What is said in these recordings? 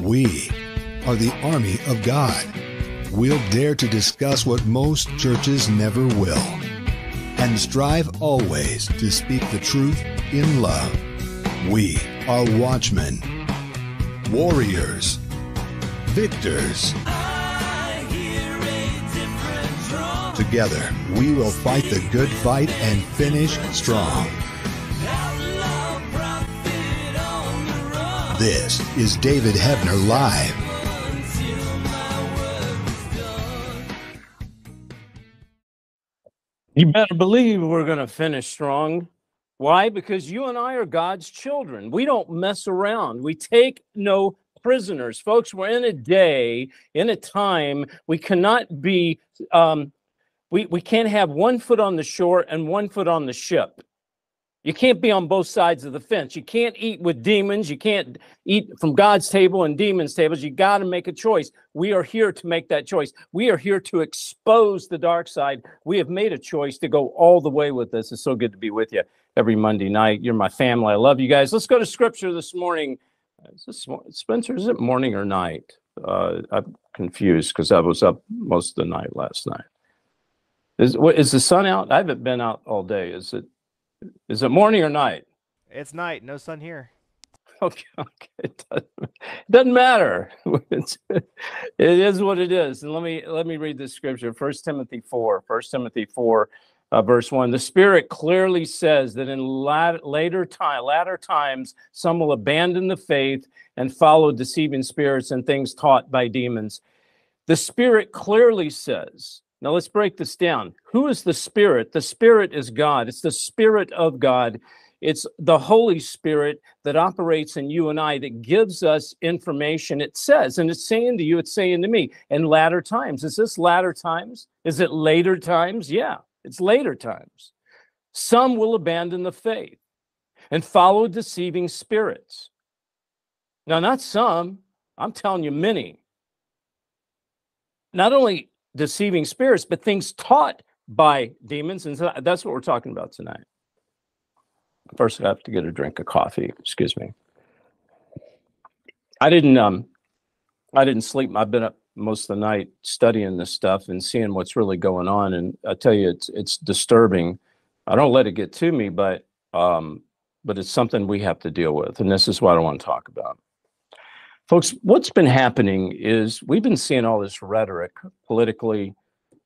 We are the army of God. We'll dare to discuss what most churches never will and strive always to speak the truth in love. We are watchmen, warriors, victors. Together, we will fight the good fight and finish strong. This is David Heavener Live. You better believe we're going to finish strong. Why? Because you and I are God's children. We don't mess around. We take no prisoners. Folks, we're in a day, in a time, we cannot be, um, we, we can't have one foot on the shore and one foot on the ship. You can't be on both sides of the fence. You can't eat with demons. You can't eat from God's table and demons' tables. You got to make a choice. We are here to make that choice. We are here to expose the dark side. We have made a choice to go all the way with this. It's so good to be with you every Monday night. You're my family. I love you guys. Let's go to scripture this morning. Is this, Spencer, is it morning or night? Uh, I'm confused because I was up most of the night last night. Is, the sun out? I haven't been out all day. Is it? Is it morning or night? It's night. No sun here. Okay, okay. It doesn't, it doesn't matter. It's, it is what it is. And let me let me read this scripture. First Timothy 4. First Timothy 4, uh, verse 1. The Spirit clearly says that in lat- later time, latter times, some will abandon the faith and follow deceiving spirits and things taught by demons. The Spirit clearly says now let's break this down. Who is the Spirit? The Spirit is God. It's the Spirit of God. It's the Holy Spirit that operates in you and I that gives us information. It says, and it's saying to you, it's saying to me, in latter times. Is this latter times? Is it later times? Yeah, it's later times. Some will abandon the faith and follow deceiving spirits. Now, not some, I'm telling you, many. Not only deceiving spirits, but things taught by demons. And so that's what we're talking about tonight. First, I have to get a drink of coffee. Excuse me. I didn't um I didn't sleep. I've been up most of the night studying this stuff and seeing what's really going on. And I tell you, it's it's disturbing. I don't let it get to me, but um, but it's something we have to deal with. And this is what I want to talk about. Folks, what's been happening is we've been seeing all this rhetoric politically,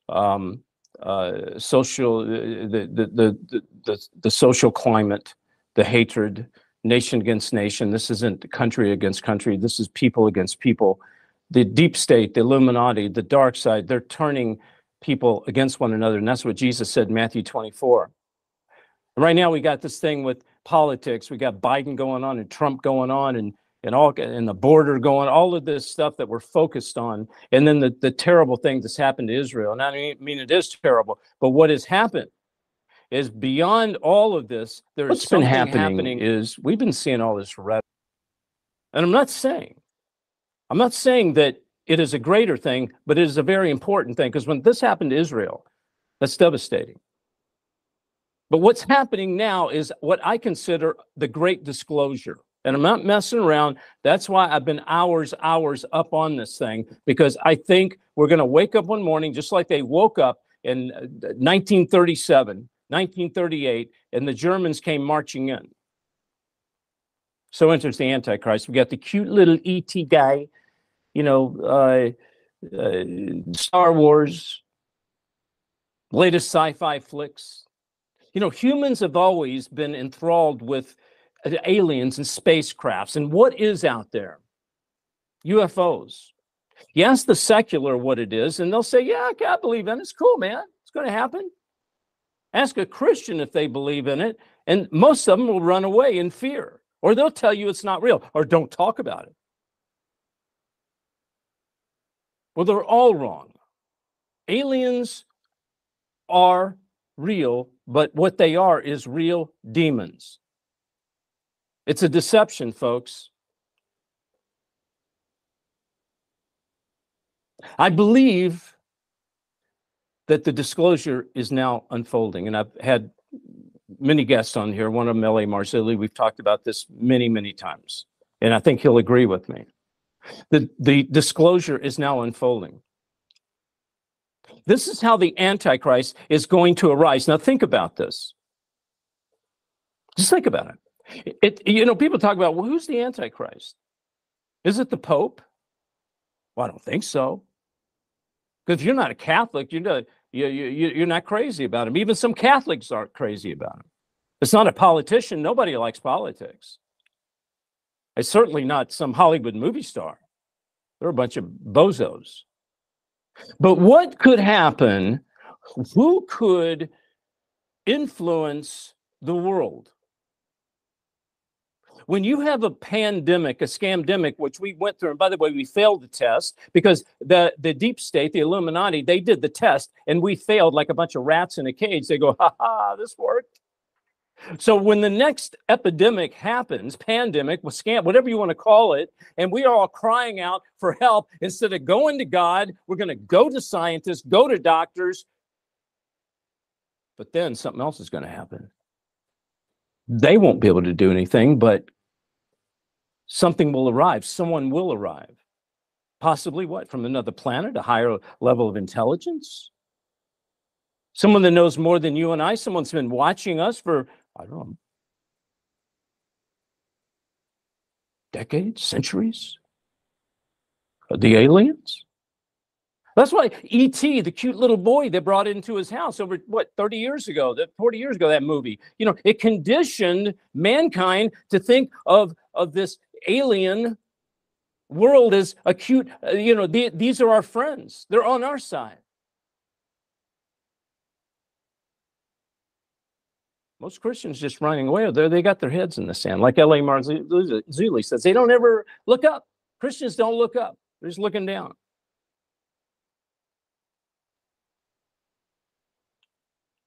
um, uh, social, uh, the, the, the, the, the social climate, the hatred, nation against nation. This isn't country against country. This is people against people. The deep state, the Illuminati, the dark side, they're turning people against one another. And that's what Jesus said in Matthew 24. right now, we got this thing with politics. We got Biden going on and Trump going on and and all and the border going, all of this stuff that we're focused on, and then the, the terrible thing that's happened to Israel. And I mean, it is terrible, but what has happened is beyond all of this. There's What's been happening, happening is we've been seeing all this rhetoric, and I'm not saying, I'm not saying that it is a greater thing, but it is a very important thing because when this happened to Israel, that's devastating. But what's happening now is what I consider the great disclosure. And I'm not messing around. That's why I've been hours, hours up on this thing because I think we're going to wake up one morning just like they woke up in 1937, uh, 1938, and the Germans came marching in. So interesting, Antichrist. We got the cute little ET guy, you know, uh, uh, Star Wars, latest sci fi flicks. You know, humans have always been enthralled with Uh, aliens and spacecrafts. And what is out there? UFOs. You ask the secular what it is, and they'll say, Yeah, okay, I believe in it. It's cool, man. It's going to happen. Ask a Christian if they believe in it, and most of them will run away in fear, or they'll tell you it's not real, or don't talk about it. Well, they're all wrong. Aliens are real, but what they are is real demons. It's a deception, folks. I believe that the disclosure is now unfolding, and I've had many guests on here. One of them, L.A. Marzulli. We've talked about this many, many times, and I think he'll agree with me. The, the disclosure is now unfolding. This is how the Antichrist is going to arise. Now, think about this. Just think about it. It you know, people talk about, well, who's the Antichrist? Is it the Pope? Well, I don't think so. Because if you're not a Catholic, you're not, you, you, you're not crazy about him. Even some Catholics aren't crazy about him. It's not a politician. Nobody likes politics. It's certainly not some Hollywood movie star. They're a bunch of bozos. But what could happen? Who could influence the world? When you have a pandemic, a scamdemic, which we went through, and by the way, we failed the test because the, the deep state, the Illuminati, they did the test and we failed like a bunch of rats in a cage. They go, ha ha, this worked. So when the next epidemic happens, pandemic, scam, whatever you want to call it, and we are all crying out for help, instead of going to God, we're going to go to scientists, go to doctors. But then something else is going to happen. They won't be able to do anything, but something will arrive. Someone will arrive. Possibly what? From another planet, a higher level of intelligence? Someone that knows more than you and I, someone's been watching us for I don't know, decades, centuries? Uh, the aliens? That's why E.T., the cute little boy they brought into his house over, what, 30 years ago, that 40 years ago, that movie, you know, it conditioned mankind to think of, of this alien world is acute. uh, you know, the, these are our friends. They're on our side. Most Christians just running away. There, they got their heads in the sand, like L.A. Marzulli says. They don't ever look up. Christians don't look up. They're just looking down.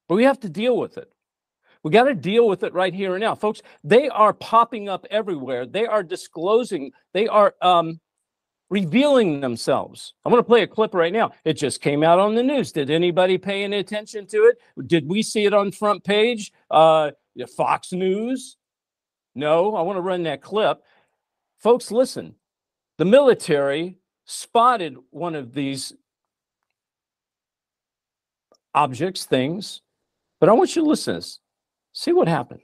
But we have to deal with it. We got to deal with it right here and now, folks. They are popping up everywhere. They are disclosing. They are um, revealing themselves. I'm going to play a clip right now. It just came out on the news. Did anybody pay any attention to it? Did we see it on front page? Uh, Fox News? No, I want to run that clip. Folks, listen. The military spotted one of these objects, things, but I want you to listen to this. See what happened.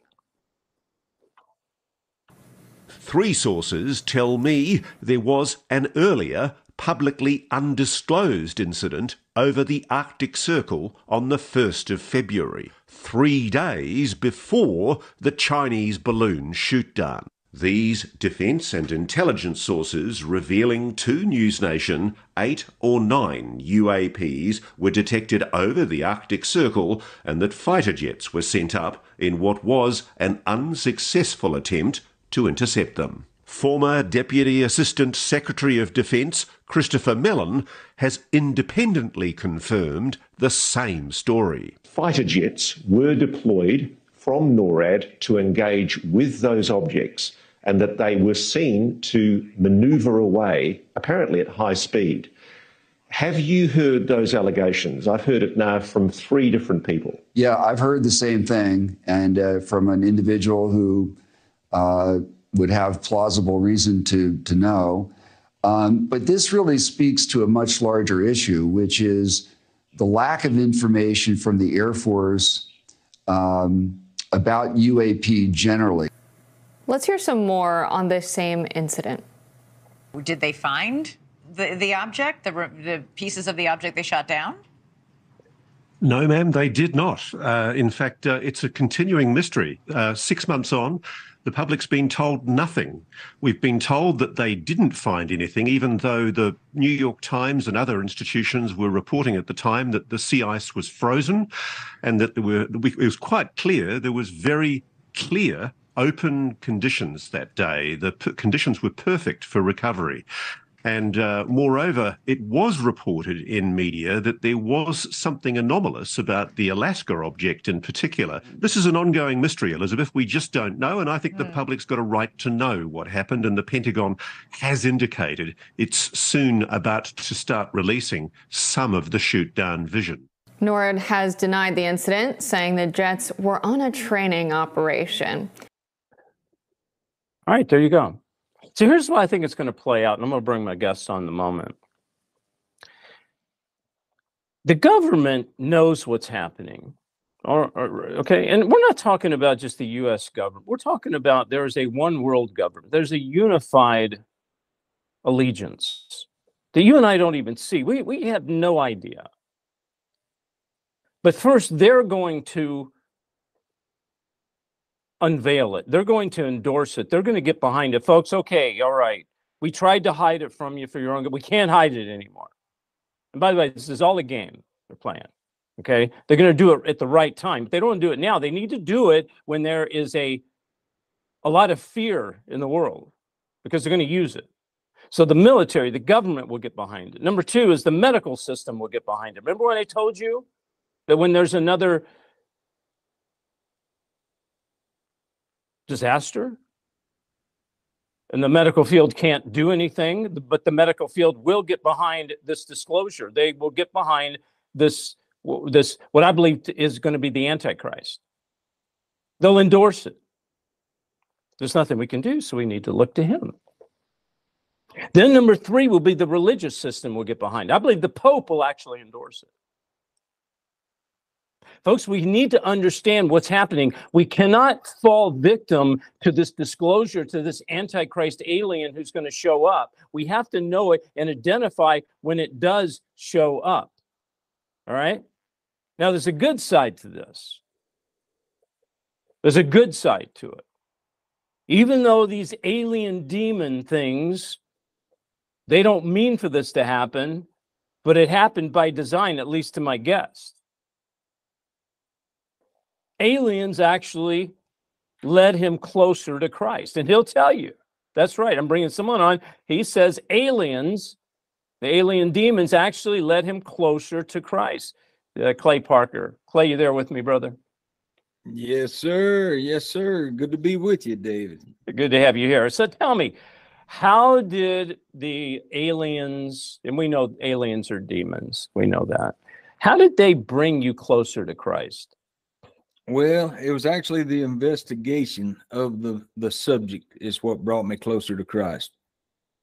Three sources tell me there was an earlier, publicly undisclosed incident over the Arctic Circle on the 1st of February, three days before the Chinese balloon shoot down. These defence and intelligence sources revealing to News Nation eight or nine UAPs were detected over the Arctic Circle and that fighter jets were sent up in what was an unsuccessful attempt to intercept them. Former Deputy Assistant Secretary of Defence Christopher Mellon has independently confirmed the same story. Fighter jets were deployed from NORAD to engage with those objects and that they were seen to manoeuvre away, apparently at high speed. Have you heard those allegations? I've heard it now from three different people. Yeah, I've heard the same thing, and uh, from an individual who uh, would have plausible reason to, to know. Um, but this really speaks to a much larger issue, which is the lack of information from the Air Force um, about UAP generally. Let's hear some more on this same incident. Did they find the, the object, the, the pieces of the object they shot down? No, ma'am, they did not. Uh, in fact, uh, it's a continuing mystery. Uh, six months on, the public's been told nothing. We've been told that they didn't find anything, even though the New York Times and other institutions were reporting at the time that the sea ice was frozen and that there were, it was quite clear, there was very clear open conditions that day. The conditions were perfect for recovery. And uh, moreover, it was reported in media that there was something anomalous about the Alaska object in particular. This is an ongoing mystery, Elizabeth. We just don't know. And I think the hmm. public's got a right to know what happened. And the Pentagon has indicated it's soon about to start releasing some of the shoot down vision. NORAD has denied the incident, saying the jets were on a training operation. All right, there you go. So here's why I think it's going to play out, and I'm going to bring my guests on in moment. The government knows what's happening. Or, or- okay, and we're not talking about just the U.S. government. We're talking about there is a one world government. There's a unified allegiance that you and I don't even see. We we have no idea. But first, they're going to unveil it. They're going to endorse it. They're going to get behind it. Folks, okay, all right. We tried to hide it from you for your own good. We can't hide it anymore. And by the way, this is all a game they're playing. Okay. They're going to do it at the right time. But they don't do it now. They need to do it when there is a a lot of fear in the world because they're going to use it. So the military, the government will get behind it. Number two is the medical system will get behind it. Remember when I told you that when there's another disaster and the medical field can't do anything, but the medical field will get behind this disclosure. They will get behind this, this what I believe is going to be the Antichrist. They'll endorse it. There's nothing we can do, so we need to look to him. Then number three will be the religious system will get behind. I believe the Pope will actually endorse it. Folks, we need to understand what's happening. We cannot fall victim to this disclosure, to this Antichrist alien who's going to show up. We have to know it and identify when it does show up. All right? Now, there's a good side to this. There's a good side to it. Even though these alien demon things, they don't mean for this to happen, but it happened by design, at least to my guess aliens actually led him closer to Christ. And he'll tell you, that's right. I'm bringing someone on. He says aliens, the alien demons, actually led him closer to Christ. Uh, Clay Parker. Clay, you there with me, brother? Yes, sir. Yes, sir. Good to be with you, David. Good to have you here. So tell me, how did the aliens, and we know aliens are demons, we know that. How did they bring you closer to Christ? Well, it was actually the investigation of the the subject is what brought me closer to Christ.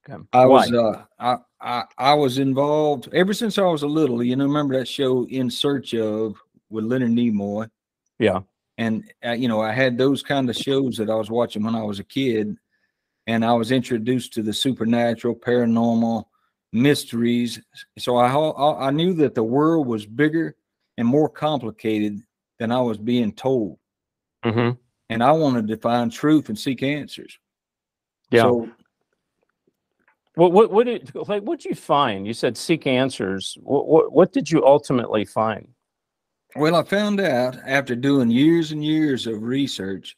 Okay. I Why? was uh I, I I was involved ever since I was a little. You know, remember that show In Search of with Leonard Nimoy? Yeah. And uh, you know, I had those kind of shows that I was watching when I was a kid, and I was introduced to the supernatural, paranormal, mysteries. So I I I knew that the world was bigger and more complicated than I was being told, Mm-hmm. and I wanted to find truth and seek answers. Yeah. So What what what did like what did you find? You said seek answers. What what, what did you ultimately find? Well, I found out after doing years and years of research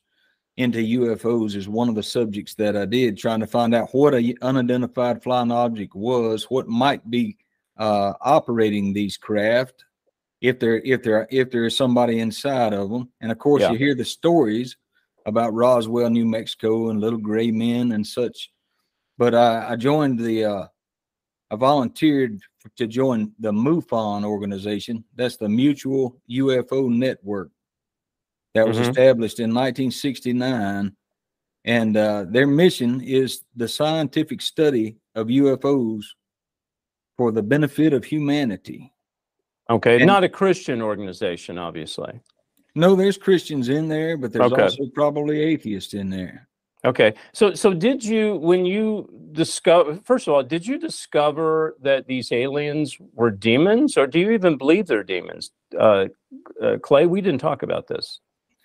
into UFOs is one of the subjects that I did, trying to find out what a unidentified flying object was, what might be uh, operating these craft, if there if there if there is somebody inside of them, and of course Yeah. you hear the stories about Roswell, New Mexico, and little gray men and such. But I, I joined the uh, I volunteered to join the MUFON organization. That's the Mutual UFO Network that was Mhm. established in 1969. And uh, their mission is the scientific study of UFOs for the benefit of humanity. Okay, And- not a Christian organization, obviously. No, there's Christians in there, but there's Okay. also probably atheists in there. Okay, so so did you when you discover first of all, did you discover that these aliens were demons, or do you even believe they're demons? Uh, uh, Clay, we didn't talk about this.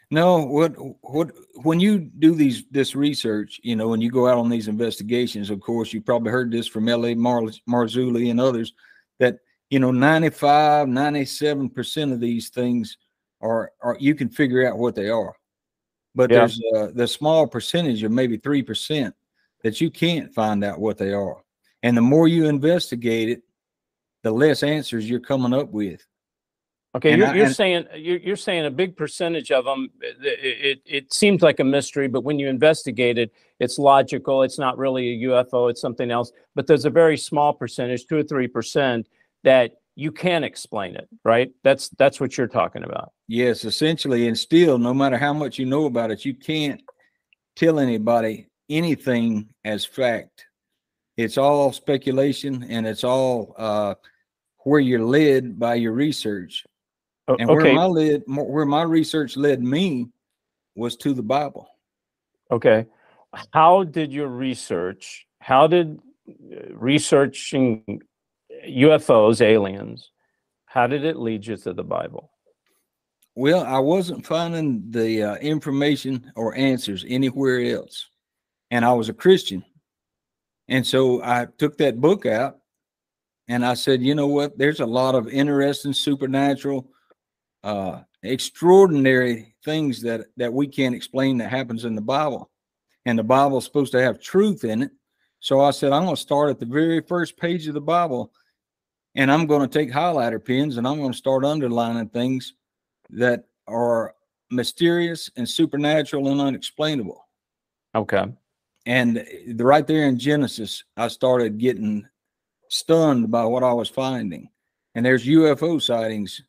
No, what what when you do these this research, you know, when you go out on these investigations, of course, you probably heard this from L.A. Mar- Marzulli and others that you know 95 97% of these things are are you can figure out what they are. But Yeah. there's uh, the small percentage of maybe 3% that you can't find out what they are. And the more you investigate it, the less answers you're coming up with. Okay, And you're, I- you're saying you're, you're saying a big percentage of them. It, it it seems like a mystery, but when you investigate it, it's logical. It's not really a UFO. It's something else. But there's a very small percentage, two or three percent, that you can't explain it. Right? That's that's what you're talking about. Yes, essentially, and still, no matter how much you know about it, you can't tell anybody anything as fact. It's all speculation and it's all uh, where you're led by your research. And where my led, where my research led me was to the Bible. Okay. How did your research, how did uh, researching UFOs, aliens, how did it lead you to the Bible? Well, I wasn't finding the uh, information or answers anywhere else. And I was a Christian. And so I took that book out and I said, you know what? There's a lot of interesting supernatural, uh, extraordinary things that, that we can't explain that happens in the Bible. And the Bible's supposed to have truth in it. So I said, I'm going to start at the very first page of the Bible and I'm going to take highlighter pens and I'm going to start underlining things that are mysterious and supernatural and unexplainable. Okay. And the, right there in Genesis, I started getting stunned by what I was finding. And there's UFO sightings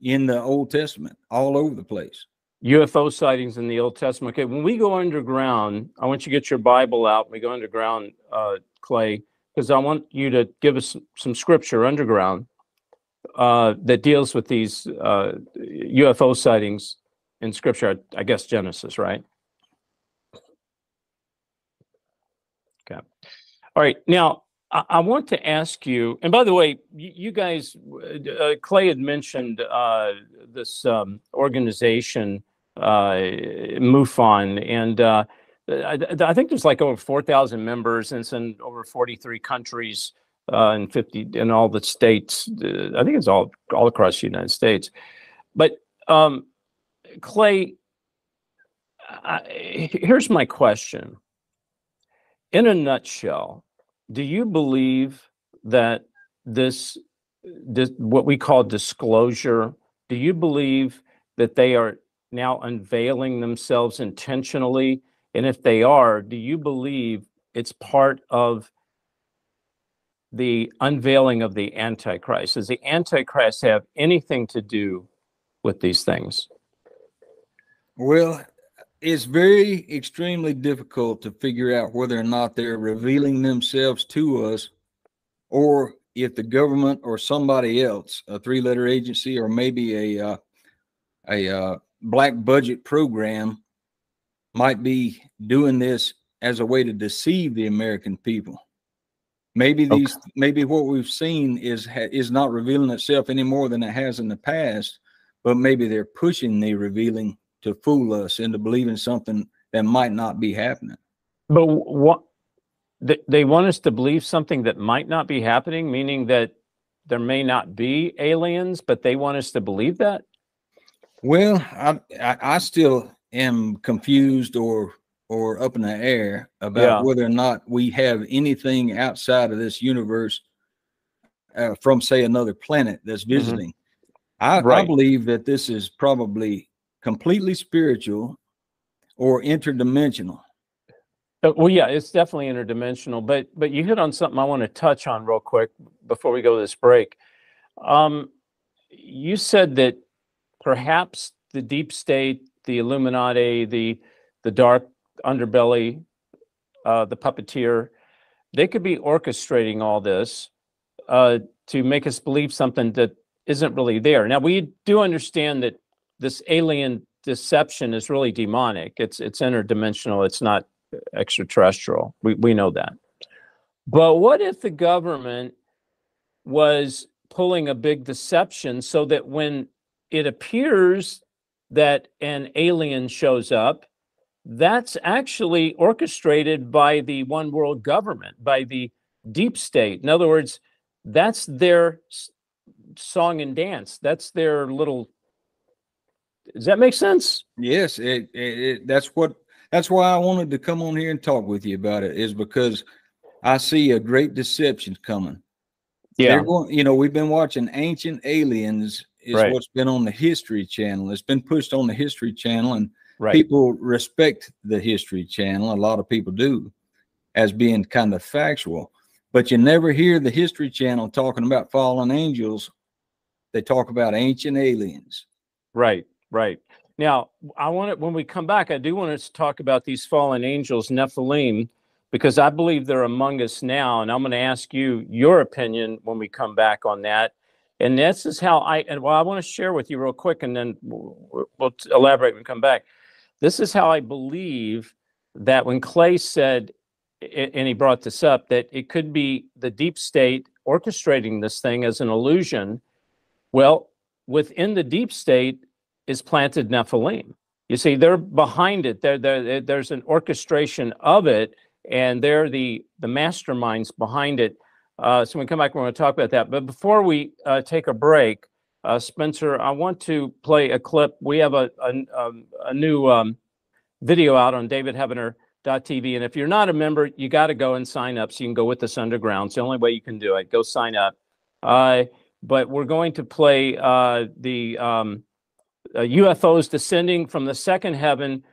in the Old Testament all over the place. UFO sightings in the Old Testament. Okay, when we go underground, I want you to get your Bible out. We go underground, uh, Clay, because I want you to give us some scripture underground uh, that deals with these uh, UFO sightings in Scripture. I guess Genesis, right? Okay. All right. Now, I, I want to ask you, and by the way, you, you guys, uh, Clay had mentioned uh, this um, organization, uh, MUFON, and uh, I, I think there's like over 4,000 members, and it's in over 43 countries uh, in 50 in all the states. I think it's all all across the United States. But um, Clay, I, here's my question. In a nutshell, do you believe that this, this what we call disclosure? Do you believe that they are now unveiling themselves intentionally? And if they are, do you believe it's part of the unveiling of the Antichrist? Does the Antichrist have anything to do with these things? Well, it's very extremely difficult to figure out whether or not they're revealing themselves to us or if the government or somebody else, a three letter agency or maybe a, uh, a uh, black budget program might be doing this as a way to deceive the American people. Maybe these, okay. maybe what we've seen is is not revealing itself any more than it has in the past, but maybe they're pushing the revealing to fool us into believing something that might not be happening. But what they want us to believe something that might not be happening, meaning that there may not be aliens, but they want us to believe that. Well, I I, I still am confused or or up in the air about yeah. whether or not we have anything outside of this universe uh, from, say, another planet that's Mm-hmm. visiting. Mm-hmm. I, right. I believe that this is probably completely spiritual or interdimensional. Uh, well, yeah, it's definitely interdimensional. But but you hit on something I want to touch on real quick before we go to this break. Um, you said that perhaps the deep state, the Illuminati, the the dark underbelly, uh, the puppeteer, they could be orchestrating all this uh, to make us believe something that isn't really there. Now we do understand that this alien deception is really demonic. It's it's interdimensional. It's not extraterrestrial. We we know that. But what if the government was pulling a big deception so that when it appears that an alien shows up, that's actually orchestrated by the one world government, by the deep state. In other words, that's their song and dance. That's their little. Does that make sense? Yes, it, it, it, that's what. That's why I wanted to come on here and talk with you about it. Is because I see a great deception coming. Yeah, They're going, you know, we've been watching Ancient Aliens. Is Right. what's been on the History Channel. It's been pushed on the History Channel, and right. people respect the History Channel. A lot of people do, as being kind of factual. But you never hear the History Channel talking about fallen angels. They talk about ancient aliens. Right, right. Now, I want to, when we come back, I do want us to talk about these fallen angels, Nephilim, because I believe they're among us now. And I'm going to ask you your opinion when we come back on that. And this is how I, and well, I want to share with you real quick and then we'll, we'll elaborate we come back. This is how I believe that when Clay said, and he brought this up, that it could be the deep state orchestrating this thing as an illusion. Well, within the deep state is planted Nephilim. You see, they're behind it. They're, they're, there's an orchestration of it, and they're the the masterminds behind it. Uh, so when we come back, we're going to talk about that. But before we uh, take a break, uh, Spencer, I want to play a clip. We have a a, um, a new um, video out on davidheavener.tv, and if you're not a member, you got to go and sign up so you can go with us underground. It's the only way you can do it. Go sign up. Uh, but we're going to play uh, the um, uh, UFOs descending from the second heaven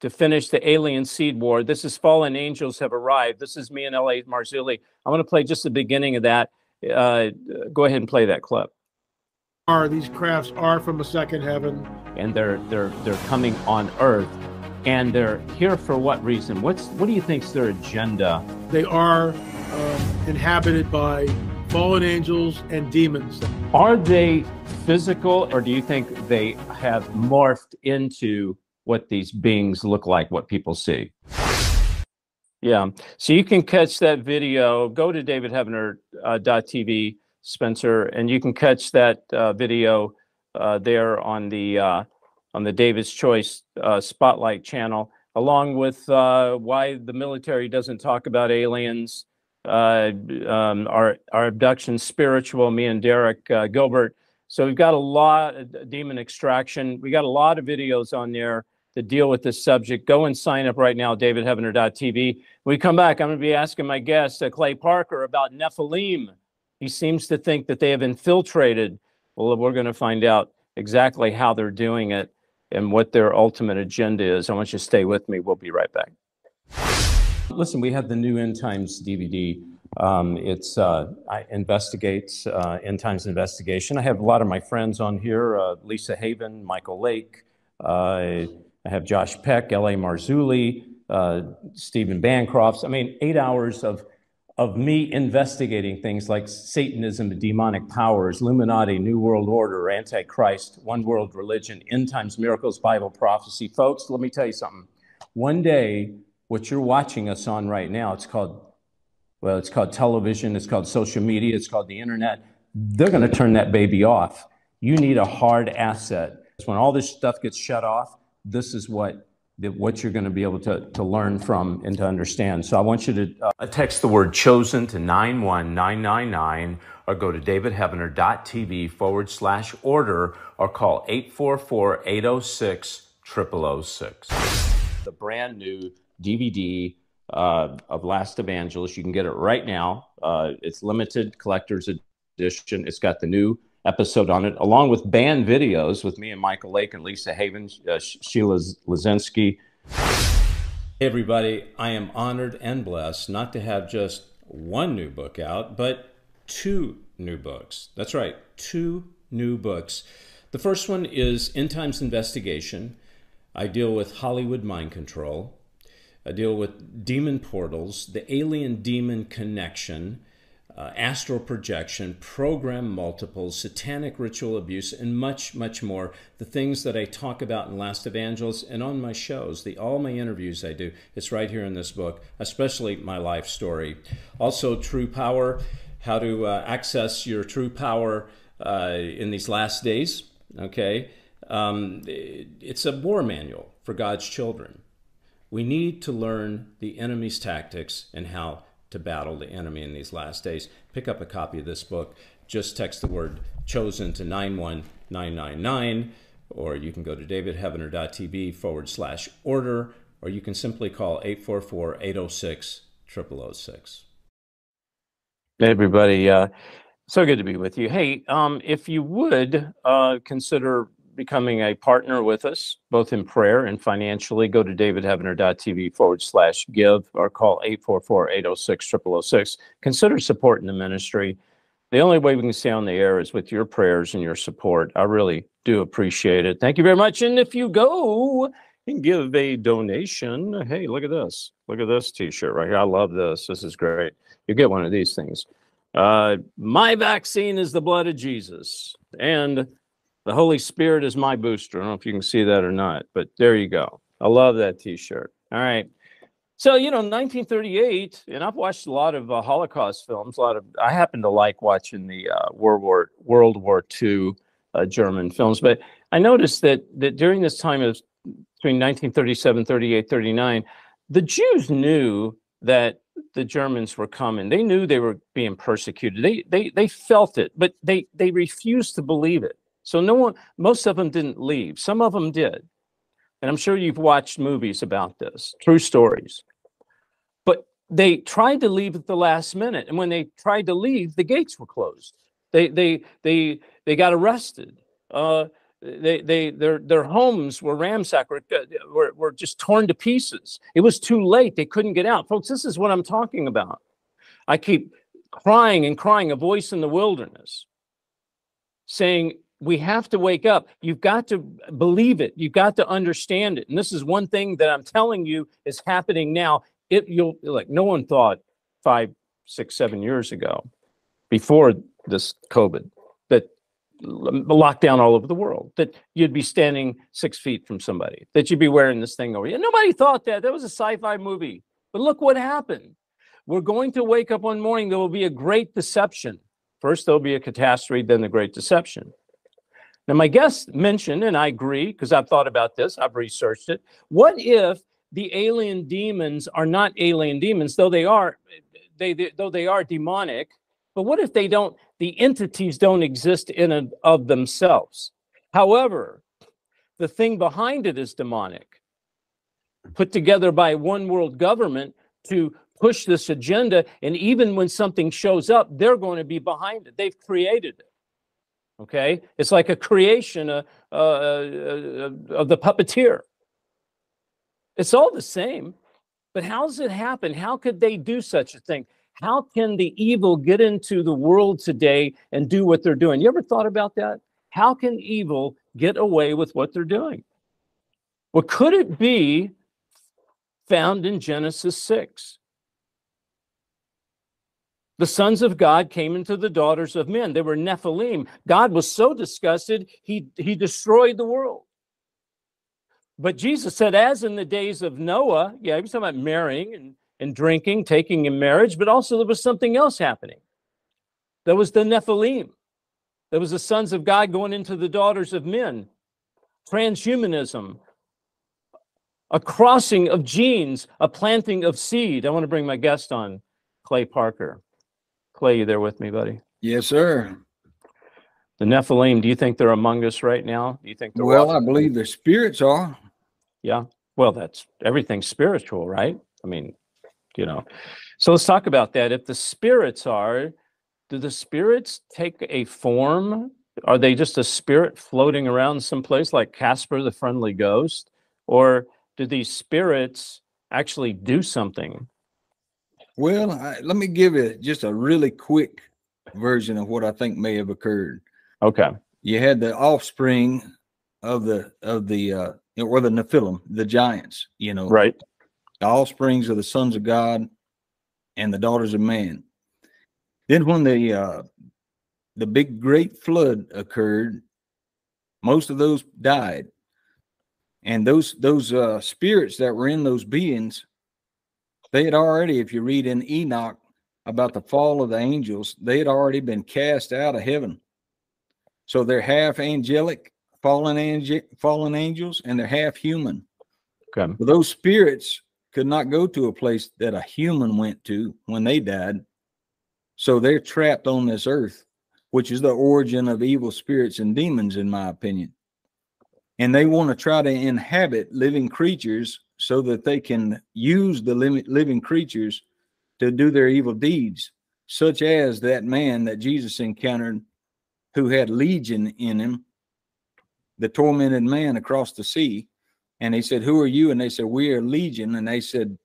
to finish the alien seed war. This is fallen angels have arrived. This is me and L.A. Marzulli. I want to play just the beginning of that. Uh, go ahead and play that clip. Are these crafts are from a second heaven, and they're they're they're coming on Earth, and they're here for what reason? What's what do you think's their agenda? They are um, inhabited by fallen angels and demons. Are they physical, or do you think they have morphed into what these beings look like, what people see? Yeah. So you can catch that video. Go to davidheavener.tv, uh, Spencer, and you can catch that uh, video uh, there on the uh, on the David's Choice uh, Spotlight channel, along with uh, why the military doesn't talk about aliens, um, our our abduction spiritual. Me and Derek Gilbert so we've got a lot of demon extraction. We got a lot of videos on there to deal with this subject. Go and sign up right now, davidheavener.tv. When we come back, I'm going to be asking my guest, uh, Clay Parker, about Nephilim. He seems to think that they have infiltrated. Well, we're going to find out exactly how they're doing it and what their ultimate agenda is. I want you to stay with me. We'll be right back. Listen, we have the new End Times DVD um, it's uh, I investigates uh, end times investigation. I have a lot of my friends on here: uh, Lisa Haven, Michael Lake. I have Josh Peck, L.A. Marzulli, uh, Steven Bancarz. I mean, eight hours of of me investigating things like Satanism, demonic powers, Illuminati, New World Order, Antichrist, One World Religion, End Times Miracles, Bible prophecy. Folks, let me tell you something. One day, what you're watching us on right now, it's called well, it's called television, it's called social media, it's called the internet. They're going to turn that baby off. You need a hard asset. When all this stuff gets shut off, this is what what you're going to be able to, to learn from and to understand. So I want you to uh, text the word chosen to 91999 or go to davidheavener.tv forward slash order or call 844 806 0006. The brand new DVD uh, of Last Evangelist. You can get it right now. Uh, it's limited collector's edition. It's got the new episode on it, along with banned videos with me and Michael Lake and Lisa Haven, uh, Sheila Zilinsky. Hey, everybody. I am honored and blessed not to have just one new book out, but two new books. That's right, two new books. The first one is End Times Investigation. I deal with Hollywood mind control. I deal with demon portals, the alien demon connection, uh, astral projection, program multiples, satanic ritual abuse, and much, much more. The things that I talk about in Last Evangelist and on my shows, the all my interviews I do, it's right here in this book, especially my life story. Also, True Power, how to uh, access your true power uh, in these last days. Okay, um, it's a war manual for God's children. We need to learn the enemy's tactics and how to battle the enemy in these last days. Pick up a copy of this book. Just text the word chosen to 91999, or you can go to davidheavener.tv forward slash order, or you can simply call 844 806 0006. Hey, everybody. Uh, so good to be with you. Hey, um, if you would uh, consider becoming a partner with us, both in prayer and financially, go to davidheavener.tv forward slash give or call 844 806 0006. Consider supporting the ministry. the only way we can stay on the air is with your prayers and your support. I really do appreciate it. Thank you very much. And if you go and give a donation, hey, look at this. Look at this t-shirt right here. I love this. This is great. You get one of these things. Uh, my vaccine is the blood of Jesus, and the Holy Spirit is my booster. I don't know if you can see that or not, but there you go. I love that T-shirt. All right. So you know, 1938, and I've watched a lot of uh, Holocaust films. A lot of I happen to like watching the uh, World War World War II uh, German films, but I noticed that that during this time of between 1937, 38, 39, the Jews knew that the Germans were coming. They knew they were being persecuted. They they they felt it, but they they refused to believe it. So no one, most of them didn't leave. Some of them did, and I'm sure you've watched movies about this, true stories. But they tried to leave at the last minute, and when they tried to leave, the gates were closed. They they they they got arrested. Uh, they they their their homes were ransacked were, were, were just torn to pieces it was too late they couldn't get out folks this is what i'm talking about i keep crying and crying a voice in the wilderness saying we have to wake up. You've got to believe it. You've got to understand it. And this is one thing that i'm telling you is happening now. It you'll like no one thought five six seven years ago before this covid that lockdown all over the world that you'd be standing six feet from somebody that you'd be wearing this thing over you. Nobody thought that. That was a sci-fi movie. But look what happened. We're going to wake up one morning there will be a great deception. First there'll be a catastrophe then the great deception now my guest mentioned and i agree because i've thought about this i've researched it what if the alien demons are not alien demons though they are they, they though they are demonic but what if they don't, the entities don't exist in and of themselves? However, the thing behind it is demonic, put together by one world government to push this agenda. And even when something shows up, they're going to be behind it. They've created it. Okay. It's like a creation uh, uh, uh, of the puppeteer. It's all the same. But how does it happen? How could they do such a thing? How can the evil get into the world today and do what they're doing? You ever thought about that? How can evil get away with what they're doing? Well, could it be found in Genesis 6? The sons of God came into the daughters of men. They were Nephilim. God was so disgusted, he, he destroyed the world. But Jesus said, as in the days of Noah, yeah, he was talking about marrying and and drinking, taking in marriage, but also there was something else happening. There was the Nephilim. There was the sons of God going into the daughters of men. Transhumanism, a crossing of genes, a planting of seed. I want to bring my guest on, Clay Parker. Clay, you there with me, buddy? Yes, sir. The Nephilim, do you think they're among us right now? Do you think they're Well, I believe the spirits are. Yeah. Well, that's everything's spiritual, right? I mean, you know. So let's talk about that. If the spirits are, do the spirits take a form? Are they just a spirit floating around someplace like Casper the Friendly Ghost? Or do these spirits actually do something? Well, I, let me give you just a really quick version of what I think may have occurred. Okay. You had the offspring of the of the uh or the Nephilim, the giants, you know. Right the offsprings of the sons of God and the daughters of man. Then when the uh, the big great flood occurred, most of those died. And those those uh, spirits that were in those beings, they had already, if you read in Enoch about the fall of the angels, they had already been cast out of heaven. So they're half angelic, fallen angel, fallen angels, and they're half human. Okay. So those spirits could not go to a place that a human went to when they died. So they're trapped on this earth, which is the origin of evil spirits and demons, in my opinion. And they want to try to inhabit living creatures so that they can use the living creatures to do their evil deeds, such as that man that Jesus encountered who had legion in him, the tormented man across the sea and he said, Who are you? And they said, We are Legion. And they said,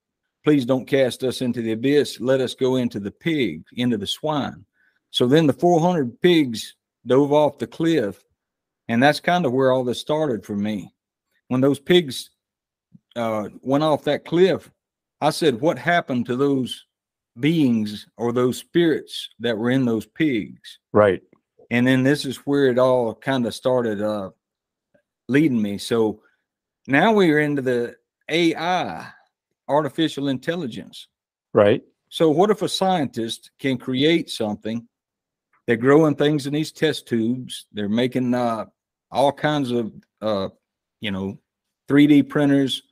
Please don't cast us into the abyss. Let us go into the pig, into the swine. So then the 400 pigs dove off the cliff. And that's kind of where all this started for me. When those pigs uh, went off that cliff, I said, What happened to those beings or those spirits that were in those pigs? Right. And then this is where it all kind of started uh, leading me. So now we're into the AI, artificial intelligence. Right. So what if a scientist can create something? They're growing things in these test tubes. They're making uh, all kinds of, uh, you know, 3D printers,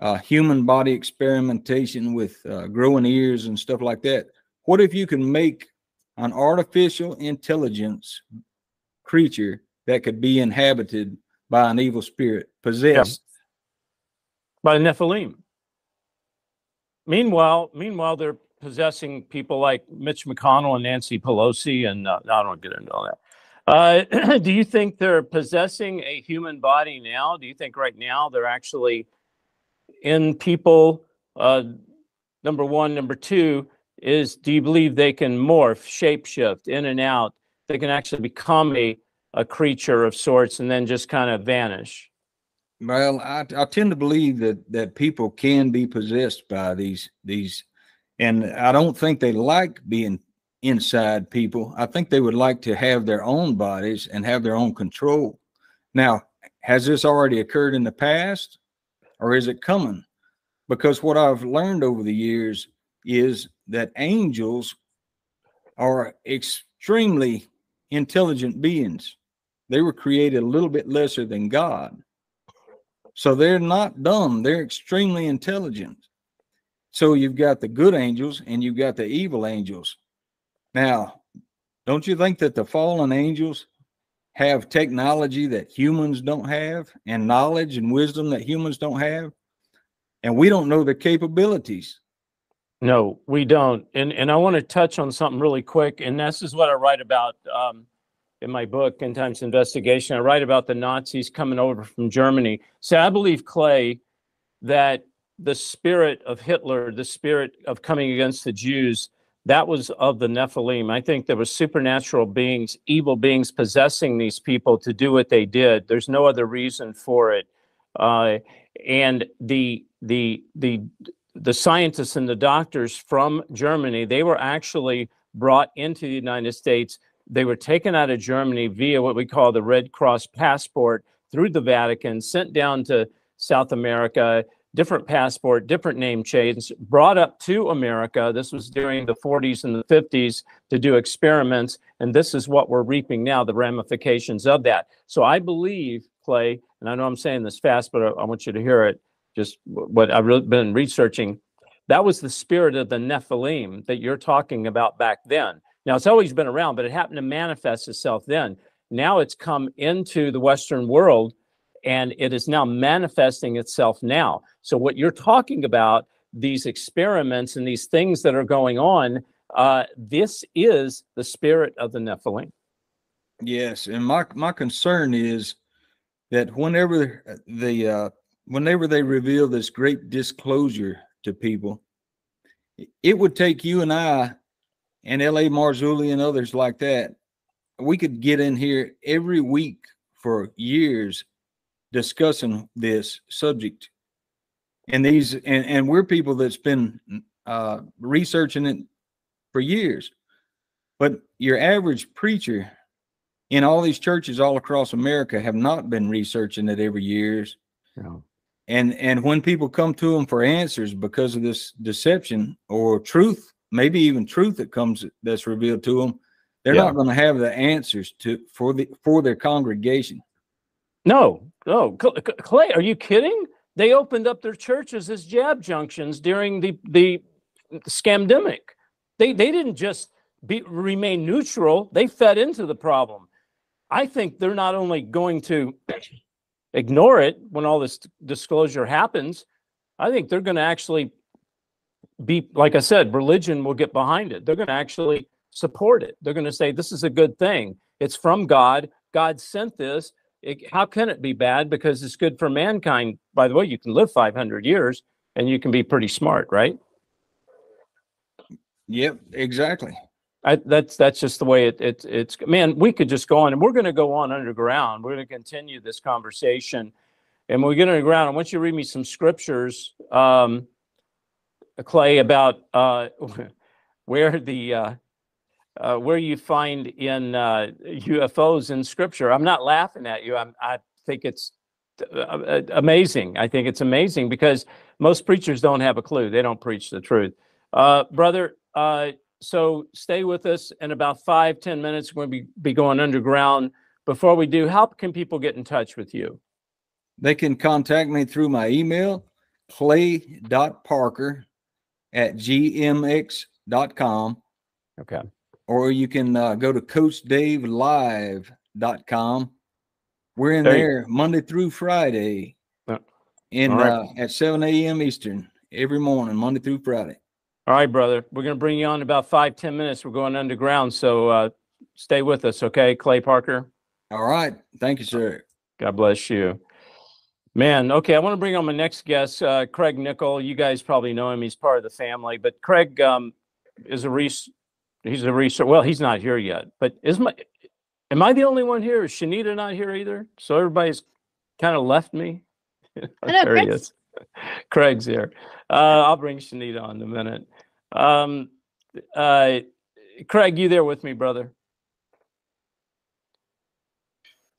uh, human body experimentation with uh, growing ears and stuff like that. What if you can make an artificial intelligence creature that could be inhabited by an evil spirit, possessed by Nephilim? Meanwhile, meanwhile, they're possessing people like Mitch McConnell and Nancy Pelosi, and uh, I don't get into all that. Uh, do you think they're possessing a human body now? Do you think right now they're actually in people? Uh, number one, number two is: Do you believe they can morph, shapeshift in and out? They can actually become a a creature of sorts and then just kind of vanish. Well, I, I tend to believe that that people can be possessed by these these and I don't think they like being inside people. I think they would like to have their own bodies and have their own control. Now, has this already occurred in the past or is it coming? Because what I've learned over the years is that angels are extremely intelligent beings. They were created a little bit lesser than God. So they're not dumb, they're extremely intelligent. So you've got the good angels and you've got the evil angels. Now, don't you think that the fallen angels have technology that humans don't have and knowledge and wisdom that humans don't have? And we don't know the capabilities. No, we don't. And and I want to touch on something really quick. And this is what I write about um, in my book, End Times Investigation. I write about the Nazis coming over from Germany. So I believe, Clay, that the spirit of Hitler, the spirit of coming against the Jews, that was of the Nephilim. I think there were supernatural beings, evil beings possessing these people to do what they did. There's no other reason for it. Uh, and the the the the scientists and the doctors from Germany, they were actually brought into the United States. They were taken out of Germany via what we call the Red Cross passport through the Vatican, sent down to South America different passport, different name change, brought up to America. This was during the 40s and the 50s to do experiments. And this is what we're reaping now, the ramifications of that. So I believe, Clay, and I know I'm saying this fast, but I, I want you to hear it, just what I've really been researching. That was the spirit of the Nephilim that you're talking about back then. Now, it's always been around, but it happened to manifest itself then. Now it's come into the Western world and it is now manifesting itself now. So, what you're talking about, these experiments and these things that are going on, uh, this is the spirit of the Nephilim. Yes, and my my concern is that whenever the uh, whenever they reveal this great disclosure to people, it would take you and I and L.A. Marzulli and others like that. We could get in here every week for years discussing this subject and these and, and we're people that's been uh, researching it for years but your average preacher in all these churches all across america have not been researching it every years no. and and when people come to them for answers because of this deception or truth maybe even truth that comes that's revealed to them they're yeah. not going to have the answers to for the for their congregation no, oh, no, Clay, are you kidding? They opened up their churches as jab junctions during the the scamdemic. They they didn't just be, remain neutral; they fed into the problem. I think they're not only going to ignore it when all this disclosure happens. I think they're going to actually be, like I said, religion will get behind it. They're going to actually support it. They're going to say this is a good thing. It's from God. God sent this it, how can it be bad? Because it's good for mankind. By the way, you can live 500 years and you can be pretty smart, right? Yep, exactly. I, that's that's just the way it, it it's man we could just go on and we're going to go on underground we're going to continue this conversation and when we get underground i want you to read me some scriptures um, clay about uh, where the uh, uh, where you find in uh, ufos in scripture i'm not laughing at you I'm, i think it's uh, uh, amazing i think it's amazing because most preachers don't have a clue they don't preach the truth uh, brother uh, so stay with us in about five ten minutes. We're going to be, be going underground. Before we do, how can people get in touch with you? They can contact me through my email, clay.parker at gmx.com. Okay. Or you can uh, go to coachdavelive.com. We're in There there Monday through Friday in right. uh, at 7 a.m. Eastern every morning, Monday through Friday. All right, brother. We're going to bring you on in about five ten minutes. We're going underground. So uh, stay with us, okay, Clay Parker? All right. Thank you, sir. God bless you. Man, okay, I want to bring on my next guest, uh, Craig Nickel. You guys probably know him. He's part of the family, but Craig um, is a res- he's a research. Well, he's not here yet, but is my am I the only one here? Is Shanita not here either? So everybody's kind of left me. Hello, there he is. Craig's here. Uh, I'll bring Shanita on in a minute. Um, uh, Craig, you there with me, brother?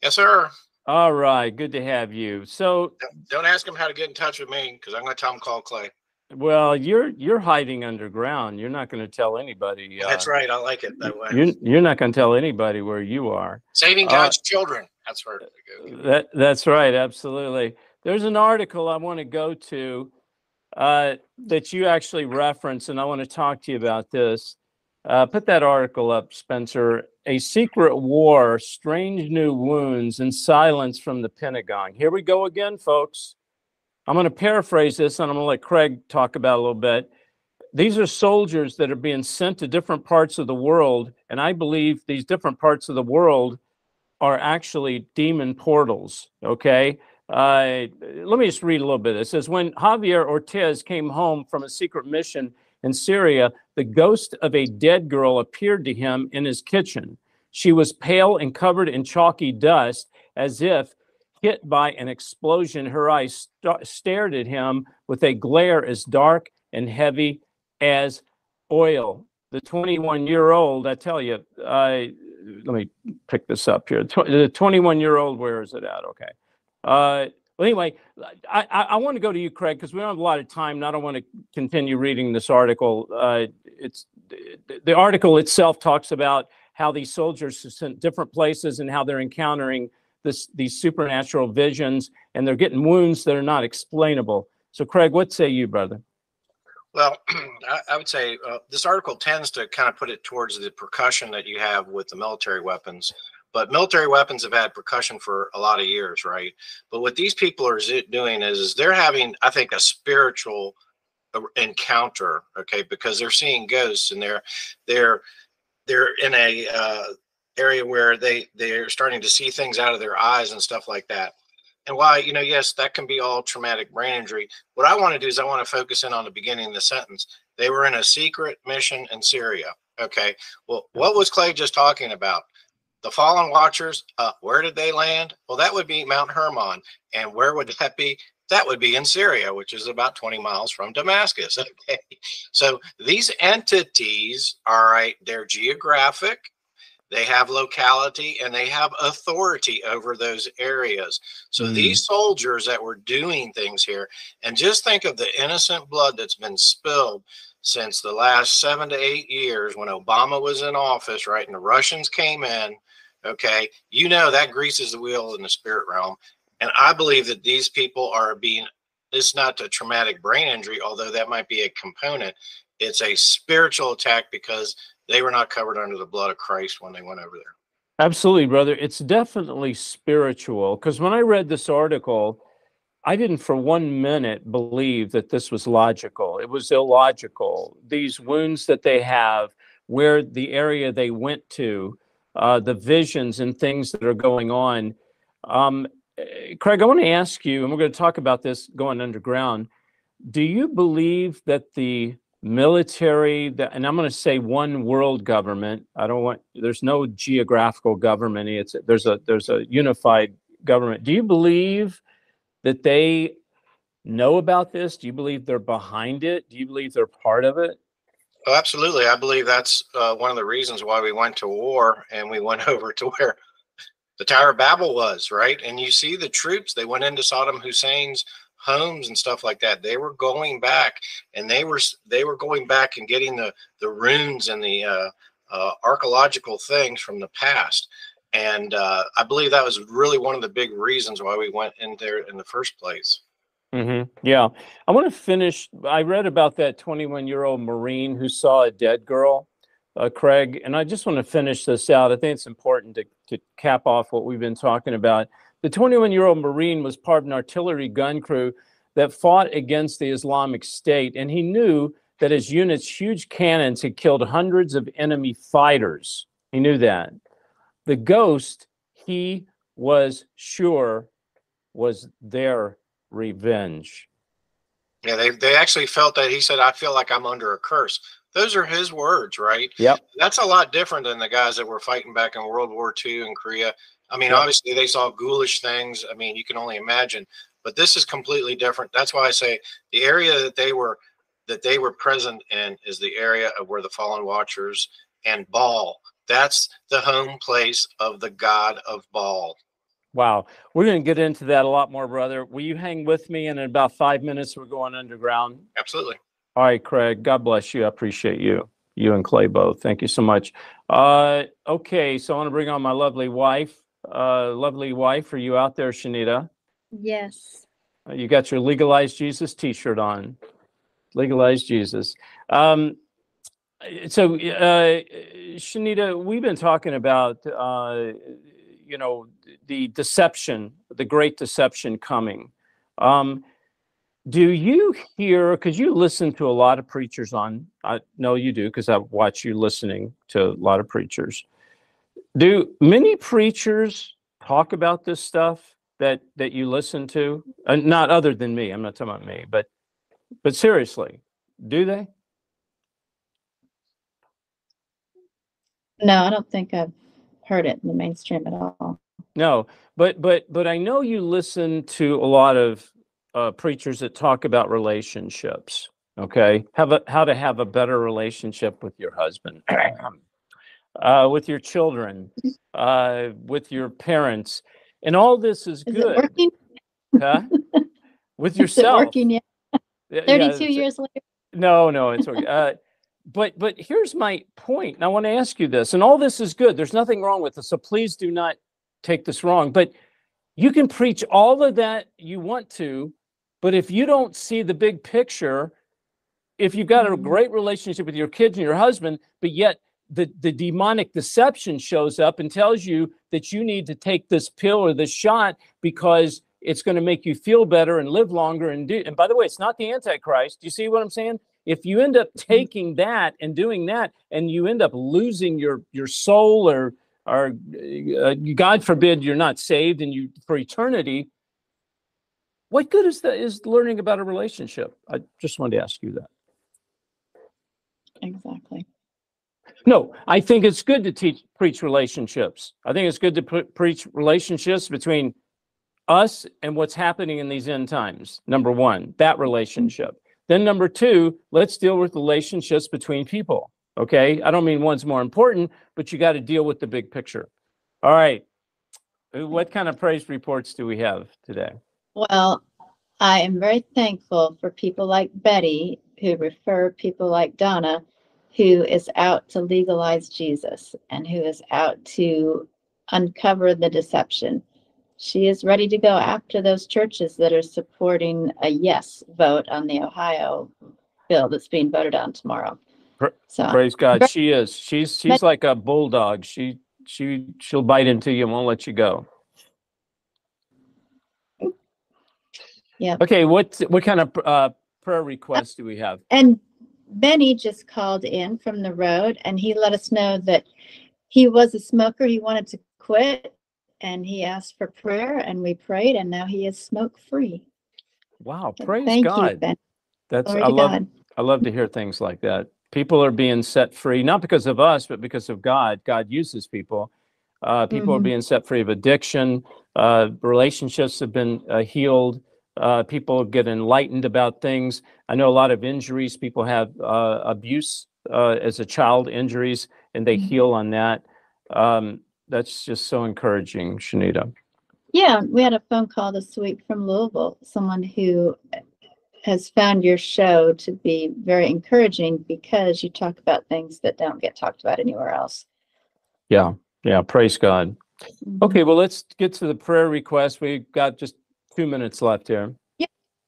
Yes, sir. All right, good to have you. So Don't ask him how to get in touch with me because I'm going to tell him call Clay. Well, you're you're hiding underground. You're not going to tell anybody. Uh, That's right. I like it that way. You're you're not going to tell anybody where you are. Saving Uh, God's children. That's where. That that's right. Absolutely. There's an article I want to go to uh, that you actually reference, and I want to talk to you about this. Uh, put that article up, Spencer. A secret war, strange new wounds, and silence from the Pentagon. Here we go again, folks. I'm going to paraphrase this, and I'm going to let Craig talk about a little bit. These are soldiers that are being sent to different parts of the world, and I believe these different parts of the world are actually demon portals. Okay. Uh, let me just read a little bit. It says When Javier Ortiz came home from a secret mission in Syria, the ghost of a dead girl appeared to him in his kitchen. She was pale and covered in chalky dust, as if hit by an explosion. Her eyes sta- stared at him with a glare as dark and heavy as oil. The 21 year old, I tell you, I let me pick this up here. The 21 year old, where is it at? Okay. Uh, well, anyway, I, I, I want to go to you, Craig, because we don't have a lot of time. And I don't want to continue reading this article. Uh, it's the article itself talks about how these soldiers are sent different places and how they're encountering this these supernatural visions and they're getting wounds that are not explainable. So, Craig, what say you, brother? Well, I, would say uh, this article tends to kind of put it towards the percussion that you have with the military weapons. But military weapons have had percussion for a lot of years, right? But what these people are doing is, is they're having, I think, a spiritual encounter, okay? Because they're seeing ghosts and they're they're they're in a uh, area where they they're starting to see things out of their eyes and stuff like that. And why, you know, yes, that can be all traumatic brain injury. What I want to do is I want to focus in on the beginning of the sentence. They were in a secret mission in Syria. Okay. Well, what was Clay just talking about? The fallen watchers, uh, where did they land? Well, that would be Mount Hermon. And where would that be? That would be in Syria, which is about 20 miles from Damascus. Okay. So these entities, all right, they're geographic, they have locality, and they have authority over those areas. So Mm. these soldiers that were doing things here, and just think of the innocent blood that's been spilled since the last seven to eight years when Obama was in office, right? And the Russians came in. Okay. You know that greases the wheel in the spirit realm. And I believe that these people are being, it's not a traumatic brain injury, although that might be a component. It's a spiritual attack because they were not covered under the blood of Christ when they went over there. Absolutely, brother. It's definitely spiritual. Because when I read this article, I didn't for one minute believe that this was logical. It was illogical. These wounds that they have, where the area they went to, uh, the visions and things that are going on. Um, eh, Craig, I want to ask you, and we're going to talk about this going underground. Do you believe that the military, and I'm going to say one world government. I don't want. There's no geographical government. It's there's a there's a unified government. Do you believe that they know about this? Do you believe they're behind it? Do you believe they're part of it? Oh, absolutely. I believe that's uh, one of the reasons why we went to war and we went over to where the Tower of Babel was, right? And you see the troops, they went into Saddam Hussein's homes and stuff like that. They were going back and they were they were going back and getting the the runes and the uh, uh, archaeological things from the past. And uh, I believe that was really one of the big reasons why we went in there in the first place. hmm Yeah. I want to finish. I read about that 21 year old Marine who saw a dead girl, uh, Craig, and I just want to finish this out. I think it's important to, to cap off what we've been talking about. The 21 year old Marine was part of an artillery gun crew that fought against the Islamic State, and he knew that his unit's huge cannons had killed hundreds of enemy fighters. He knew that. The ghost, he was sure, was their revenge. Yeah, they they actually felt that he said, "I feel like I'm under a curse." Those are his words, right? Yep. That's a lot different than the guys that were fighting back in World War II in Korea. I mean, obviously they saw ghoulish things. I mean, you can only imagine, but this is completely different. That's why I say the area that they were that they were present in is the area of where the fallen watchers and Baal. That's the home place of the god of Baal. Wow. We're going to get into that a lot more, brother. Will you hang with me? And in about five minutes, we're going underground. Absolutely. All right, Craig. God bless you. I appreciate you. You and Clay both. Thank you so much. Uh, okay, so I want to bring on my lovely wife. Uh, lovely wife, are you out there, Shanita? Yes. Uh, You got your Legalized Jesus T-shirt on. Legalized Jesus. Um, so, uh, Shanita, we've been talking about, uh, you know, the deception, the great deception coming. Um, do you hear, because you listen to a lot of preachers on, I know you do, because I watch you listening to a lot of preachers. Do many preachers talk about this stuff that that you listen to? Uh, not other than me. I'm not talking about me, but but seriously, do they? No, I don't think I've heard it in the mainstream at all. No, but but but I know you listen to a lot of uh, preachers that talk about relationships. Okay, have a how to have a better relationship with your husband, uh, with your children, uh, with your parents, and all this is, Is good. working? Huh? With yourself. working yet? Yeah, 32 years later? No, no, it's okay. Uh, but but here's my point. and I want to ask you this, and all this is good. There's nothing wrong with this, so please do not take this wrong. But you can preach all of that you want to, but if you don't see the big picture, if you've got a great relationship with your kids and your husband, but yet the, the demonic deception shows up and tells you that you need to take this pill or this shot because it's going to make you feel better and live longer and do and by the way it's not the antichrist. Do you see what i'm saying? If you end up taking that and doing that and you end up losing your your soul or or uh, god forbid you're not saved and you for eternity what good is that is learning about a relationship? I just wanted to ask you that. Exactly. No, I think it's good to teach preach relationships. I think it's good to pre- preach relationships between us and what's happening in these end times. Number one, that relationship. Then number two, let's deal with relationships between people. Okay, I don't mean one's more important, but you got to deal with the big picture. All right, what kind of praise reports do we have today? Well, I am very thankful for people like Betty who refer people like Donna who is out to legalize Jesus and who is out to uncover the deception. She is ready to go after those churches that are supporting a yes vote on the Ohio bill that's being voted on tomorrow. So Praise God, she is. She's she's like a bulldog. She she she'll bite into you and won't let you go. Yeah. Okay, what what kind of uh, prayer requests do we have? And Benny just called in from the road and he let us know that he was a smoker. He wanted to quit and he asked for prayer and we prayed and now he is smoke free. Wow, praise Thank you, God. Ben. That's Glory I love God. I love to hear things like that. People are being set free, not because of us, but because of God. God uses people. Uh, people are Mhm. being set free of addiction. Uh, relationships have been uh, healed. Uh, people get enlightened about things. I know a lot of injuries. People have uh, abuse uh, as a child injuries, and they Mhm. heal on that. Um, that's just so encouraging, Shanita. Yeah, we had a phone call this week from Louisville, someone who has found your show to be very encouraging because you talk about things that don't get talked about anywhere else. Yeah, yeah. Praise God. Mm-hmm. Okay, well, let's get to the prayer request. We've got just two minutes left here.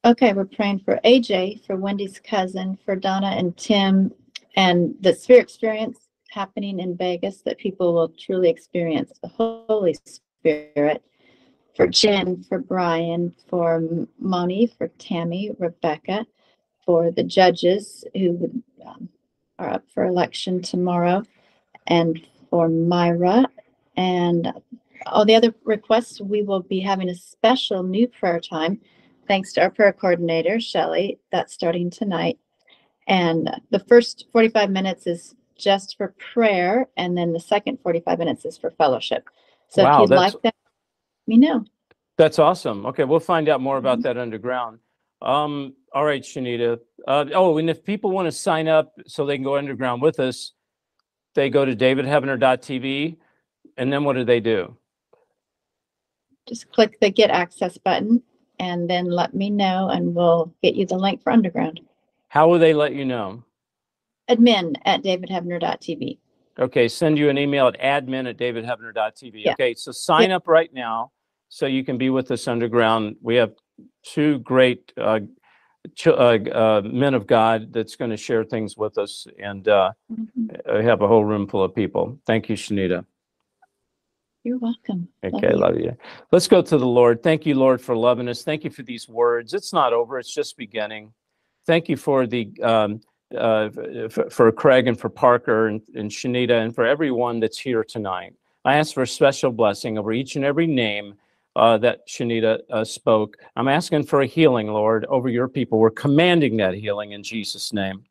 Okay, we're praying for AJ, for Wendy's cousin, for Donna and Tim, and the spirit experience happening in Vegas that people will truly experience the Holy Spirit. For Jen, for Brian, for Moni, for Tammy, Rebecca, for the judges who um, are up for election tomorrow, and for Myra, and all the other requests. We will be having a special new prayer time thanks to our prayer coordinator, Shelley. That's starting tonight. And the first 45 minutes is just for prayer, and then the second 45 minutes is for fellowship. So Wow, if you'd like that, let me know. That's awesome. Okay, we'll find out more Mm-hmm. about that underground. Um, all right, Shanita. Uh, oh, and if people want to sign up so they can go underground with us, they go to davidheavener.tv, and then what do they do? Just click the get access button and then let me know, and we'll get you the link for Underground. How will they let you know? Admin at davidheavener.tv. Okay, send you an email at admin at davidheavener.tv. Yeah. Okay, so sign up right now so you can be with us underground. We have two great uh, ch- uh, uh, men of God that's going to share things with us, and uh, Mhm. we have a whole room full of people. Thank you, Shanita. You're welcome. Love Okay, you. love you. Let's go to the Lord. Thank you, Lord, for loving us. Thank you for these words. It's not over, it's just beginning. Thank you for the um, uh, f- for Craig and for Parker and, and Shanita and for everyone that's here tonight. I ask for a special blessing over each and every name uh, that Shanita uh, spoke. I'm asking for a healing, Lord, over your people. We're commanding that healing in Jesus' name.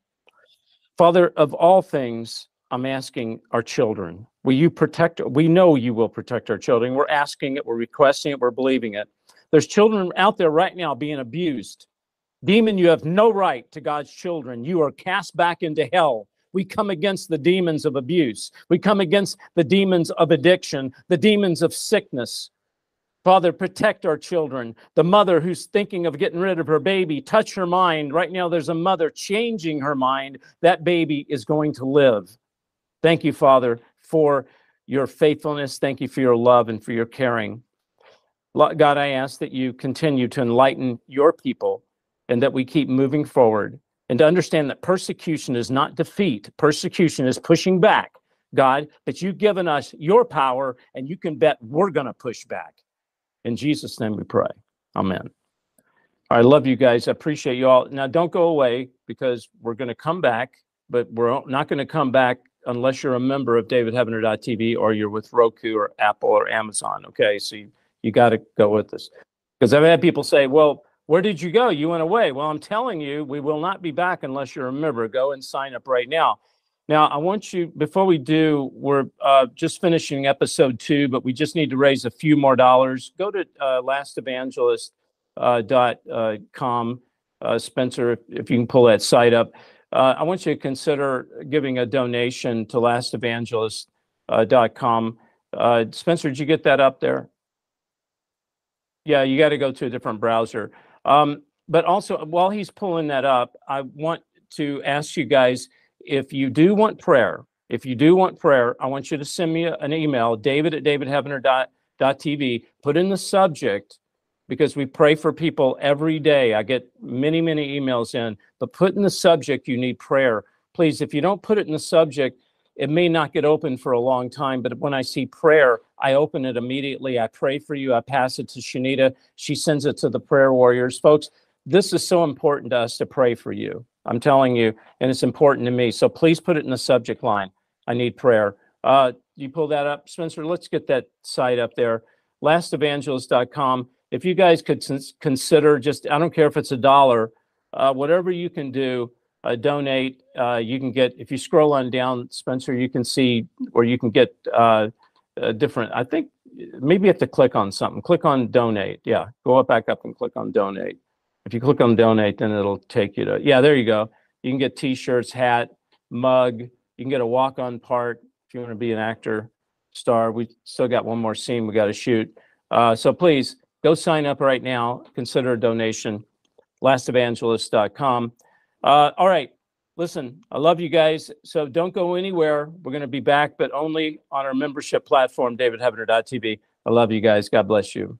Father, of all things, I'm asking our children. Will you protect? We know you will protect our children. We're asking it, we're requesting it, we're believing it. There's children out there right now being abused. Demon, you have no right to God's children. You are cast back into hell. We come against the demons of abuse. We come against the demons of addiction, the demons of sickness. Father, protect our children. The mother who's thinking of getting rid of her baby, touch her mind. Right now, there's a mother changing her mind. That baby is going to live. Thank you, Father, for your faithfulness. Thank you for your love and for your caring. God, I ask that you continue to enlighten your people and that we keep moving forward and to understand that persecution is not defeat, persecution is pushing back. God, that you've given us your power and you can bet we're going to push back. In Jesus' name we pray. Amen. I love you guys. I appreciate you all. Now, don't go away because we're going to come back, but we're not going to come back unless you're a member of davidheavener.tv or you're with Roku or Apple or Amazon. Okay. So you, you got to go with this Because I've had people say, well, where did you go? You went away. Well, I'm telling you, we will not be back unless you're a member. Go and sign up right now. Now, I want you, before we do, we're uh, just finishing episode two, but we just need to raise a few more dollars. Go to uh, lastevangelist uh, uh, uh, Spencer, if you can pull that site up. Uh, I want you to consider giving a donation to lastevangelist.com. uh. Spencer, did you get that up there? Yeah, you got to go to a different browser. Um, but also, while he's pulling that up, I want to ask you guys if you do want prayer, if you do want prayer, I want you to send me an email, david at davidheavener.tv. Put in the subject because we pray for people every day. I get many, many emails in, but put in the subject you need prayer. Please, if you don't put it in the subject, it may not get open for a long time, but when I see prayer, I open it immediately. I pray for you. I pass it to Shanita. She sends it to the prayer warriors. Folks, this is so important to us to pray for you. I'm telling you, and it's important to me. So please put it in the subject line. I need prayer. Uh, you pull that up, Spencer? Let's get that site up there. Lastevangelist.com. If you guys could cons- consider just, I don't care if it's a dollar, uh, whatever you can do uh, donate. Uh, you can get, if you scroll on down, Spencer, you can see, or you can get uh, uh, different, I think maybe you have to click on something. Click on donate. Yeah, go up back up and click on donate. If you click on donate, then it'll take you to, yeah, there you go. You can get t-shirts, hat, mug. You can get a walk-on part if you want to be an actor, star. We still got one more scene we got to shoot. Uh, so please go sign up right now. Consider a donation. LastEvangelist.com. Uh, all right. Listen, I love you guys. So don't go anywhere. We're going to be back, but only on our membership platform, davidheavener.tv. I love you guys. God bless you.